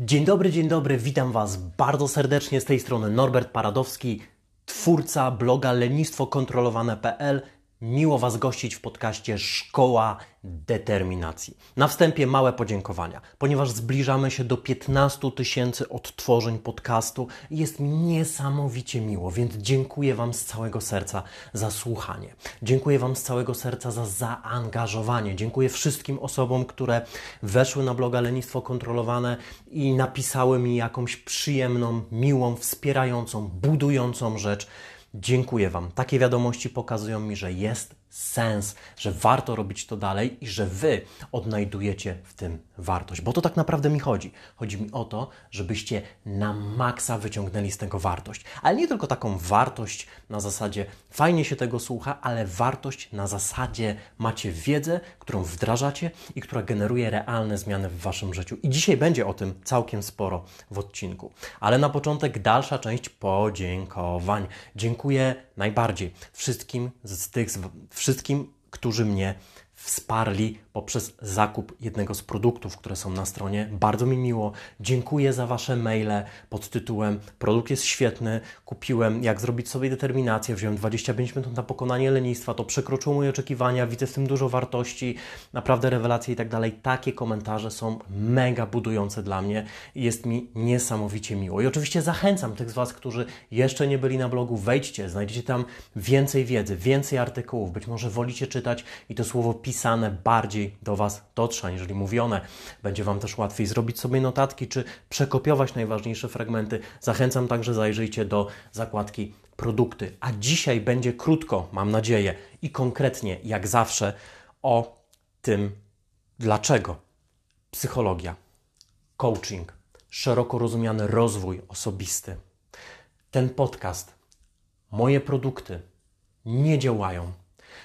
Dzień dobry, dzień dobry, witam Was bardzo serdecznie z tej strony Norbert Paradowski, twórca bloga lenistwokontrolowane.pl. Miło Was gościć w podcaście Szkoła determinacji. Na wstępie małe podziękowania, ponieważ zbliżamy się do 15 tysięcy odtworzeń podcastu i jest mi niesamowicie miło, więc dziękuję Wam z całego serca za słuchanie. Dziękuję Wam z całego serca za zaangażowanie. Dziękuję wszystkim osobom, które weszły na bloga Lenistwo Kontrolowane i napisały mi jakąś przyjemną, miłą, wspierającą, budującą rzecz. Dziękuję Wam. Takie wiadomości pokazują mi, że jest sens, że warto robić to dalej i że Wy odnajdujecie w tym wartość. Bo to tak naprawdę mi chodzi. Chodzi mi o to, żebyście na maksa wyciągnęli z tego wartość. Ale nie tylko taką wartość na zasadzie fajnie się tego słucha, ale wartość na zasadzie macie wiedzę, którą wdrażacie i która generuje realne zmiany w Waszym życiu. I dzisiaj będzie o tym całkiem sporo w odcinku. Ale na początek dalsza część podziękowań. Dziękuję najbardziej wszystkim z tych wszystkim, którzy mnie wsparli poprzez zakup jednego z produktów, które są na stronie. Bardzo mi miło. Dziękuję za Wasze maile pod tytułem Produkt jest świetny. Kupiłem, jak zrobić sobie determinację. Wziąłem 25 minut na pokonanie lenistwa. To przekroczyło moje oczekiwania. Widzę w tym dużo wartości. Naprawdę rewelacje i tak dalej. Takie komentarze są mega budujące dla mnie i jest mi niesamowicie miło. I oczywiście zachęcam tych z Was, którzy jeszcze nie byli na blogu, wejdźcie, znajdziecie tam więcej wiedzy, więcej artykułów. Być może wolicie czytać i to słowo pisane bardziej do Was dotrze, jeżeli mówione. Będzie Wam też łatwiej zrobić sobie notatki czy przekopiować najważniejsze fragmenty. Zachęcam także zajrzyjcie do zakładki produkty. A dzisiaj będzie krótko, mam nadzieję, i konkretnie, jak zawsze, o tym, dlaczego psychologia, coaching, szeroko rozumiany rozwój osobisty, ten podcast, moje produkty nie działają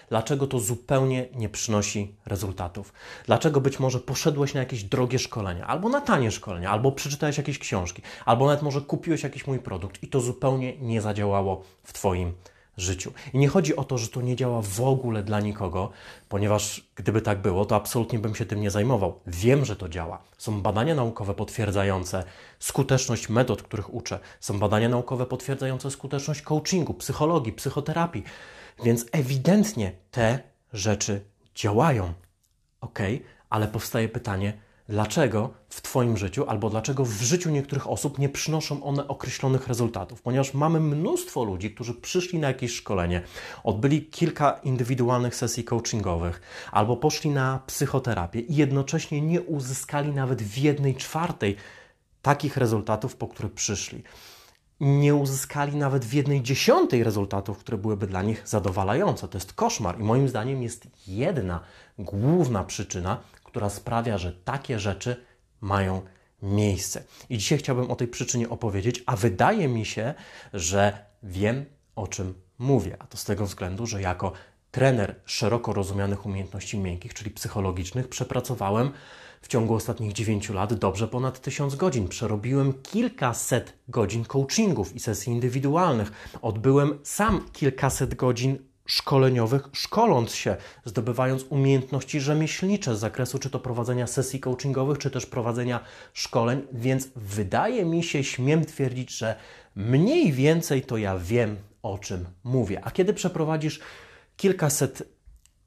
Dlaczego to zupełnie nie przynosi rezultatów? Dlaczego być może poszedłeś na jakieś drogie szkolenia, albo na tanie szkolenia, albo przeczytałeś jakieś książki, albo nawet może kupiłeś jakiś mój produkt i to zupełnie nie zadziałało w Twoim życiu. I nie chodzi o to, że to nie działa w ogóle dla nikogo, ponieważ gdyby tak było, to absolutnie bym się tym nie zajmował. Wiem, że to działa. Są badania naukowe potwierdzające skuteczność metod, których uczę. Są badania naukowe potwierdzające skuteczność coachingu, psychologii, psychoterapii. Więc ewidentnie te rzeczy działają. Ok, ale powstaje pytanie, dlaczego w Twoim życiu albo dlaczego w życiu niektórych osób nie przynoszą one określonych rezultatów? Ponieważ mamy mnóstwo ludzi, którzy przyszli na jakieś szkolenie, odbyli kilka indywidualnych sesji coachingowych albo poszli na psychoterapię i jednocześnie nie uzyskali nawet w jednej czwartej takich rezultatów, po które przyszli nie uzyskali nawet w jednej dziesiątej rezultatów, które byłyby dla nich zadowalające. To jest koszmar i moim zdaniem jest jedna główna przyczyna, która sprawia, że takie rzeczy mają miejsce. I dzisiaj chciałbym o tej przyczynie opowiedzieć, a wydaje mi się, że wiem o czym mówię. A to z tego względu, że jako trener szeroko rozumianych umiejętności miękkich, czyli psychologicznych, przepracowałem w ciągu ostatnich 9 lat dobrze ponad 1000 godzin. Przerobiłem kilkaset godzin coachingów i sesji indywidualnych. Odbyłem sam kilkaset godzin szkoleniowych, szkoląc się, zdobywając umiejętności rzemieślnicze z zakresu czy to prowadzenia sesji coachingowych, czy też prowadzenia szkoleń, więc wydaje mi się, śmiem twierdzić, że mniej więcej to ja wiem, o czym mówię. A kiedy przeprowadzisz kilkaset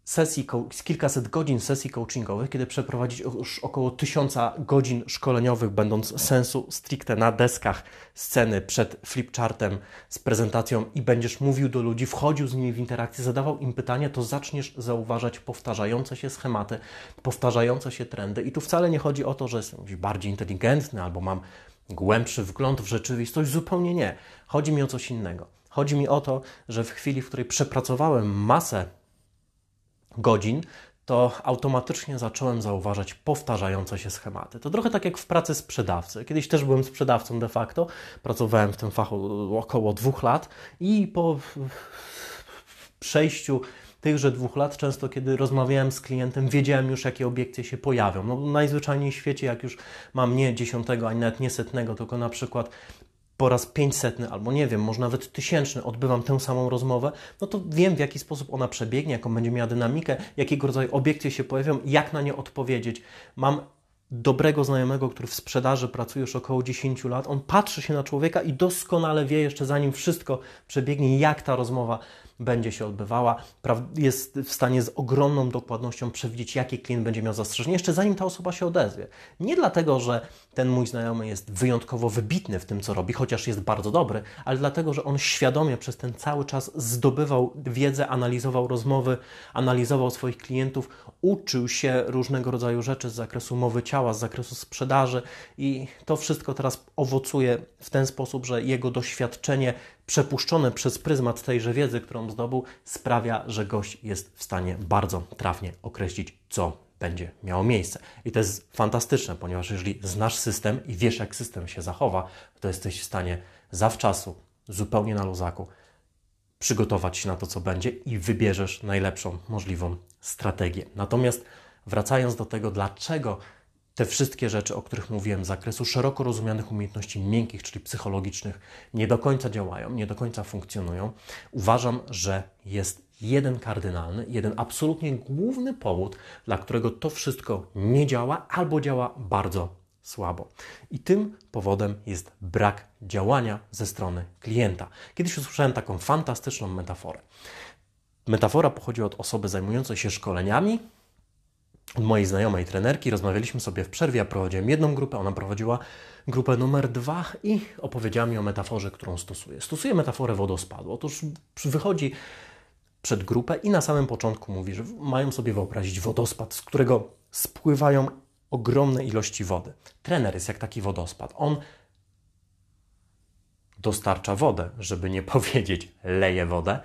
sesji, kilkaset godzin sesji coachingowych, kiedy przeprowadzić już około tysiąca godzin szkoleniowych, będąc sensu stricte na deskach sceny przed flipchartem z prezentacją i będziesz mówił do ludzi, wchodził z nimi w interakcję, zadawał im pytania, to zaczniesz zauważać powtarzające się schematy, powtarzające się trendy. I tu wcale nie chodzi o to, że jestem bardziej inteligentny albo mam głębszy wgląd w rzeczywistość, zupełnie nie. Chodzi mi o coś innego. Chodzi mi o to, że w chwili, w której przepracowałem masę godzin, to automatycznie zacząłem zauważać powtarzające się schematy. To trochę tak jak w pracy sprzedawcy. Kiedyś też byłem sprzedawcą de facto, pracowałem w tym fachu około dwóch lat i po przejściu tychże dwóch lat, często kiedy rozmawiałem z klientem, wiedziałem już, jakie obiekcje się pojawią. No, najzwyczajniej w świecie, jak już mam nie dziesiątego, ani nawet nie setnego, tylko na przykład po raz pięćsetny, albo nie wiem, może nawet tysięczny odbywam tę samą rozmowę, no to wiem w jaki sposób ona przebiegnie, jaką będzie miała dynamikę, jakiego rodzaju obiekcje się pojawią, jak na nie odpowiedzieć. Mam dobrego znajomego, który w sprzedaży pracuje już około 10 lat, on patrzy się na człowieka i doskonale wie, jeszcze zanim wszystko przebiegnie, jak ta rozmowa będzie się odbywała. Jest w stanie z ogromną dokładnością przewidzieć, jakie klient będzie miał zastrzeżenie, jeszcze zanim ta osoba się odezwie. Nie dlatego, że ten mój znajomy jest wyjątkowo wybitny w tym, co robi, chociaż jest bardzo dobry, ale dlatego, że on świadomie przez ten cały czas zdobywał wiedzę, analizował rozmowy, analizował swoich klientów, uczył się różnego rodzaju rzeczy z zakresu mowy ciała, z zakresu sprzedaży i to wszystko teraz owocuje w ten sposób, że jego doświadczenie przepuszczone przez pryzmat tejże wiedzy, którą zdobył, sprawia, że gość jest w stanie bardzo trafnie określić, co będzie miało miejsce. I to jest fantastyczne, ponieważ jeżeli znasz system i wiesz, jak system się zachowa, to jesteś w stanie zawczasu, zupełnie na luzaku, przygotować się na to, co będzie i wybierzesz najlepszą możliwą strategię. Natomiast wracając do tego, dlaczego te wszystkie rzeczy, o których mówiłem, z zakresu szeroko rozumianych umiejętności miękkich, czyli psychologicznych, nie do końca działają, nie do końca funkcjonują, uważam, że jest jeden kardynalny, jeden absolutnie główny powód, dla którego to wszystko nie działa albo działa bardzo słabo. I tym powodem jest brak działania ze strony klienta. Kiedyś usłyszałem taką fantastyczną metaforę. Metafora pochodzi od osoby zajmującej się szkoleniami, mojej znajomej trenerki. Rozmawialiśmy sobie w przerwie, ja prowadziłem jedną grupę, ona prowadziła grupę numer dwa i opowiedziała mi o metaforze, którą stosuje. Stosuje metaforę wodospadu. Otóż wychodzi przed grupę i na samym początku mówi, że mają sobie wyobrazić wodospad, z którego spływają ogromne ilości wody. Trener jest jak taki wodospad. On dostarcza wodę, żeby nie powiedzieć leje wodę,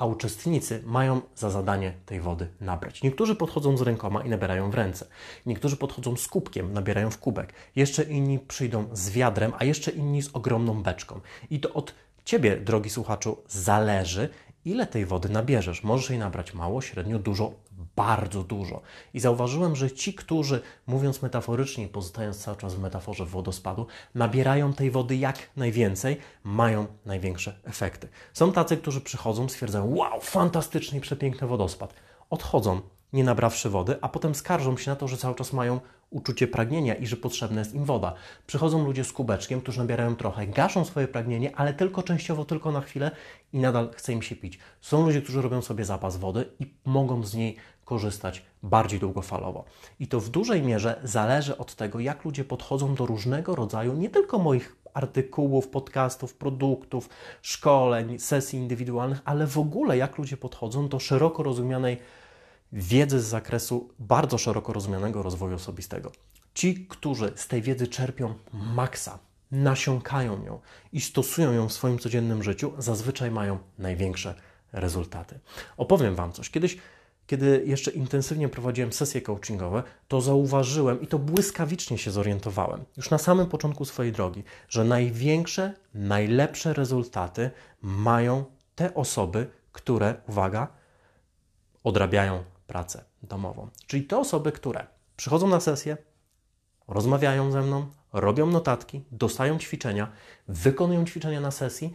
a uczestnicy mają za zadanie tej wody nabrać. Niektórzy podchodzą z rękoma i nabierają w ręce. Niektórzy podchodzą z kubkiem, nabierają w kubek. Jeszcze inni przyjdą z wiadrem, a jeszcze inni z ogromną beczką. I to od Ciebie, drogi słuchaczu, zależy, ile tej wody nabierzesz. Możesz jej nabrać mało, średnio, dużo, bardzo dużo. I zauważyłem, że ci, którzy, mówiąc metaforycznie, pozostając cały czas w metaforze wodospadu, nabierają tej wody jak najwięcej, mają największe efekty. Są tacy, którzy przychodzą, stwierdzają: Wow, fantastyczny i przepiękny wodospad. Odchodzą, nie nabrawszy wody, a potem skarżą się na to, że cały czas mają uczucie pragnienia i że potrzebna jest im woda. Przychodzą ludzie z kubeczkiem, którzy nabierają trochę, gaszą swoje pragnienie, ale tylko częściowo, tylko na chwilę i nadal chce im się pić. Są ludzie, którzy robią sobie zapas wody i mogą z niej korzystać bardziej długofalowo. I to w dużej mierze zależy od tego, jak ludzie podchodzą do różnego rodzaju, nie tylko moich artykułów, podcastów, produktów, szkoleń, sesji indywidualnych, ale w ogóle jak ludzie podchodzą do szeroko rozumianej wiedzy z zakresu bardzo szeroko rozumianego rozwoju osobistego. Ci, którzy z tej wiedzy czerpią maksa, nasiąkają ją i stosują ją w swoim codziennym życiu, zazwyczaj mają największe rezultaty. Opowiem Wam coś. Kiedyś, kiedy jeszcze intensywnie prowadziłem sesje coachingowe, to zauważyłem i to błyskawicznie się zorientowałem, już na samym początku swojej drogi, że największe, najlepsze rezultaty mają te osoby, które, uwaga, odrabiają pracę domową. Czyli te osoby, które przychodzą na sesję, rozmawiają ze mną, robią notatki, dostają ćwiczenia, wykonują ćwiczenia na sesji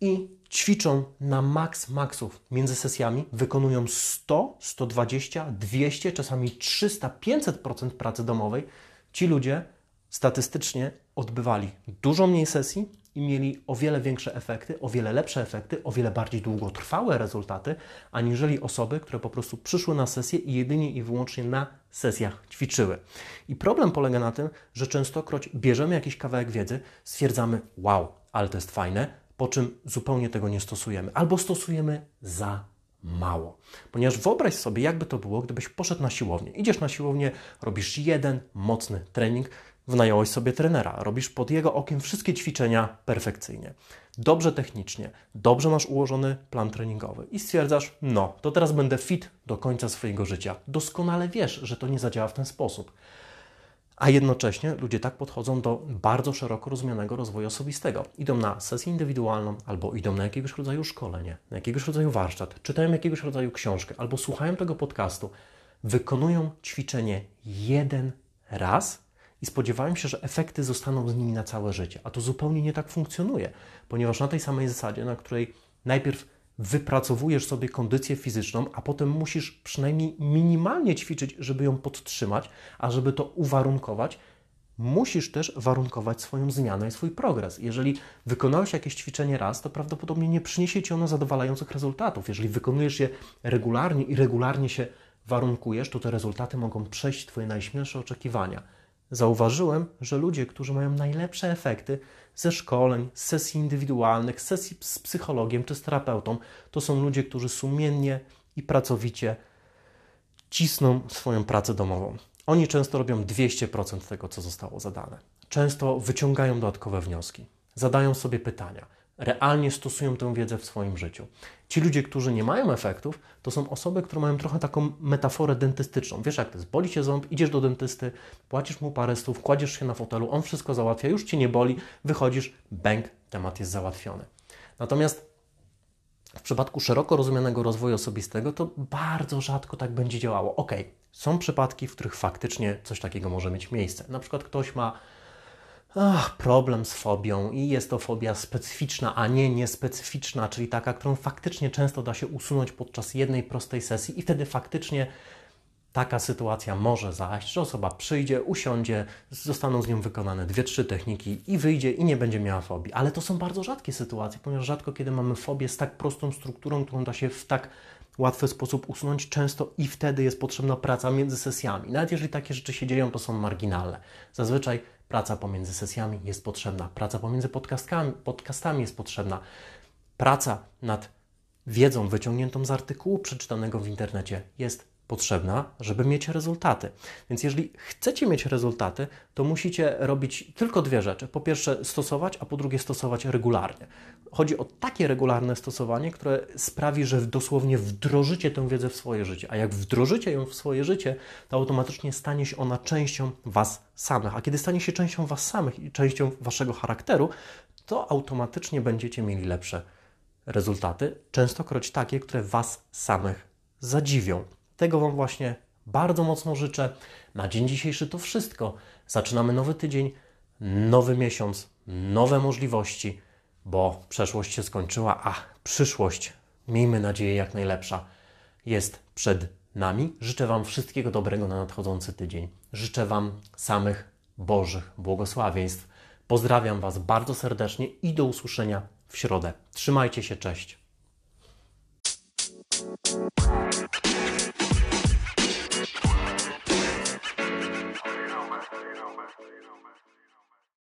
i ćwiczą na maks maksów między sesjami, wykonują 100, 120, 200, czasami 300, 500% pracy domowej. Ci ludzie statystycznie odbywali dużo mniej sesji, i mieli o wiele większe efekty, o wiele lepsze efekty, o wiele bardziej długotrwałe rezultaty, aniżeli osoby, które po prostu przyszły na sesję i jedynie i wyłącznie na sesjach ćwiczyły. I problem polega na tym, że częstokroć bierzemy jakiś kawałek wiedzy, stwierdzamy, wow, ale to jest fajne, po czym zupełnie tego nie stosujemy, albo stosujemy za mało. Ponieważ wyobraź sobie, jakby to było, gdybyś poszedł na siłownię. Idziesz na siłownię, robisz jeden mocny trening, Wynająłeś sobie trenera, robisz pod jego okiem wszystkie ćwiczenia perfekcyjnie. Dobrze technicznie, dobrze masz ułożony plan treningowy i stwierdzasz, no, to teraz będę fit do końca swojego życia. Doskonale wiesz, że to nie zadziała w ten sposób. A jednocześnie ludzie tak podchodzą do bardzo szeroko rozumianego rozwoju osobistego. Idą na sesję indywidualną, albo idą na jakiegoś rodzaju szkolenie, na jakiegoś rodzaju warsztat, czytają jakiegoś rodzaju książkę, albo słuchają tego podcastu, wykonują ćwiczenie jeden raz i spodziewałem się, że efekty zostaną z nimi na całe życie. A to zupełnie nie tak funkcjonuje, ponieważ na tej samej zasadzie, na której najpierw wypracowujesz sobie kondycję fizyczną, a potem musisz przynajmniej minimalnie ćwiczyć, żeby ją podtrzymać, a żeby to uwarunkować, musisz też warunkować swoją zmianę i swój progres. Jeżeli wykonałeś jakieś ćwiczenie raz, to prawdopodobnie nie przyniesie ci ono zadowalających rezultatów. Jeżeli wykonujesz je regularnie i regularnie się warunkujesz, to te rezultaty mogą przejść Twoje najśmielsze oczekiwania. Zauważyłem, że ludzie, którzy mają najlepsze efekty ze szkoleń, z sesji indywidualnych, z sesji z psychologiem czy z terapeutą, to są ludzie, którzy sumiennie i pracowicie cisną swoją pracę domową. Oni często robią 200% tego, co zostało zadane. Często wyciągają dodatkowe wnioski, zadają sobie pytania, realnie stosują tę wiedzę w swoim życiu. Ci ludzie, którzy nie mają efektów, to są osoby, które mają trochę taką metaforę dentystyczną. Wiesz, jak to jest? Boli cię ząb, idziesz do dentysty, płacisz mu parę stów, kładziesz się na fotelu, on wszystko załatwia, już cię nie boli, wychodzisz, bęk, temat jest załatwiony. Natomiast w przypadku szeroko rozumianego rozwoju osobistego to bardzo rzadko tak będzie działało. Ok, są przypadki, w których faktycznie coś takiego może mieć miejsce. Na przykład ktoś ma ach, problem z fobią i jest to fobia specyficzna, a nie niespecyficzna, czyli taka, którą faktycznie często da się usunąć podczas jednej prostej sesji i wtedy faktycznie taka sytuacja może zaść, że osoba przyjdzie, usiądzie, zostaną z nią wykonane dwie, trzy techniki i wyjdzie i nie będzie miała fobii. Ale to są bardzo rzadkie sytuacje, ponieważ rzadko kiedy mamy fobię z tak prostą strukturą, którą da się w tak łatwy sposób usunąć, często i wtedy jest potrzebna praca między sesjami. Nawet jeżeli takie rzeczy się dzieją, to są marginalne. Zazwyczaj praca pomiędzy sesjami jest potrzebna, praca pomiędzy podcastami, podcastami jest potrzebna, praca nad wiedzą wyciągniętą z artykułu przeczytanego w internecie jest potrzebna, żeby mieć rezultaty. Więc jeżeli chcecie mieć rezultaty, to musicie robić tylko dwie rzeczy. Po pierwsze stosować, a po drugie stosować regularnie. Chodzi o takie regularne stosowanie, które sprawi, że dosłownie wdrożycie tę wiedzę w swoje życie. A jak wdrożycie ją w swoje życie, to automatycznie stanie się ona częścią Was samych. A kiedy stanie się częścią Was samych i częścią Waszego charakteru, to automatycznie będziecie mieli lepsze rezultaty, częstokroć takie, które Was samych zadziwią. Tego Wam właśnie bardzo mocno życzę. Na dzień dzisiejszy to wszystko. Zaczynamy nowy tydzień, nowy miesiąc, nowe możliwości, bo przeszłość się skończyła, a przyszłość, miejmy nadzieję, jak najlepsza, jest przed nami. Życzę Wam wszystkiego dobrego na nadchodzący tydzień. Życzę Wam samych Bożych błogosławieństw. Pozdrawiam Was bardzo serdecznie i do usłyszenia w środę. Trzymajcie się, cześć.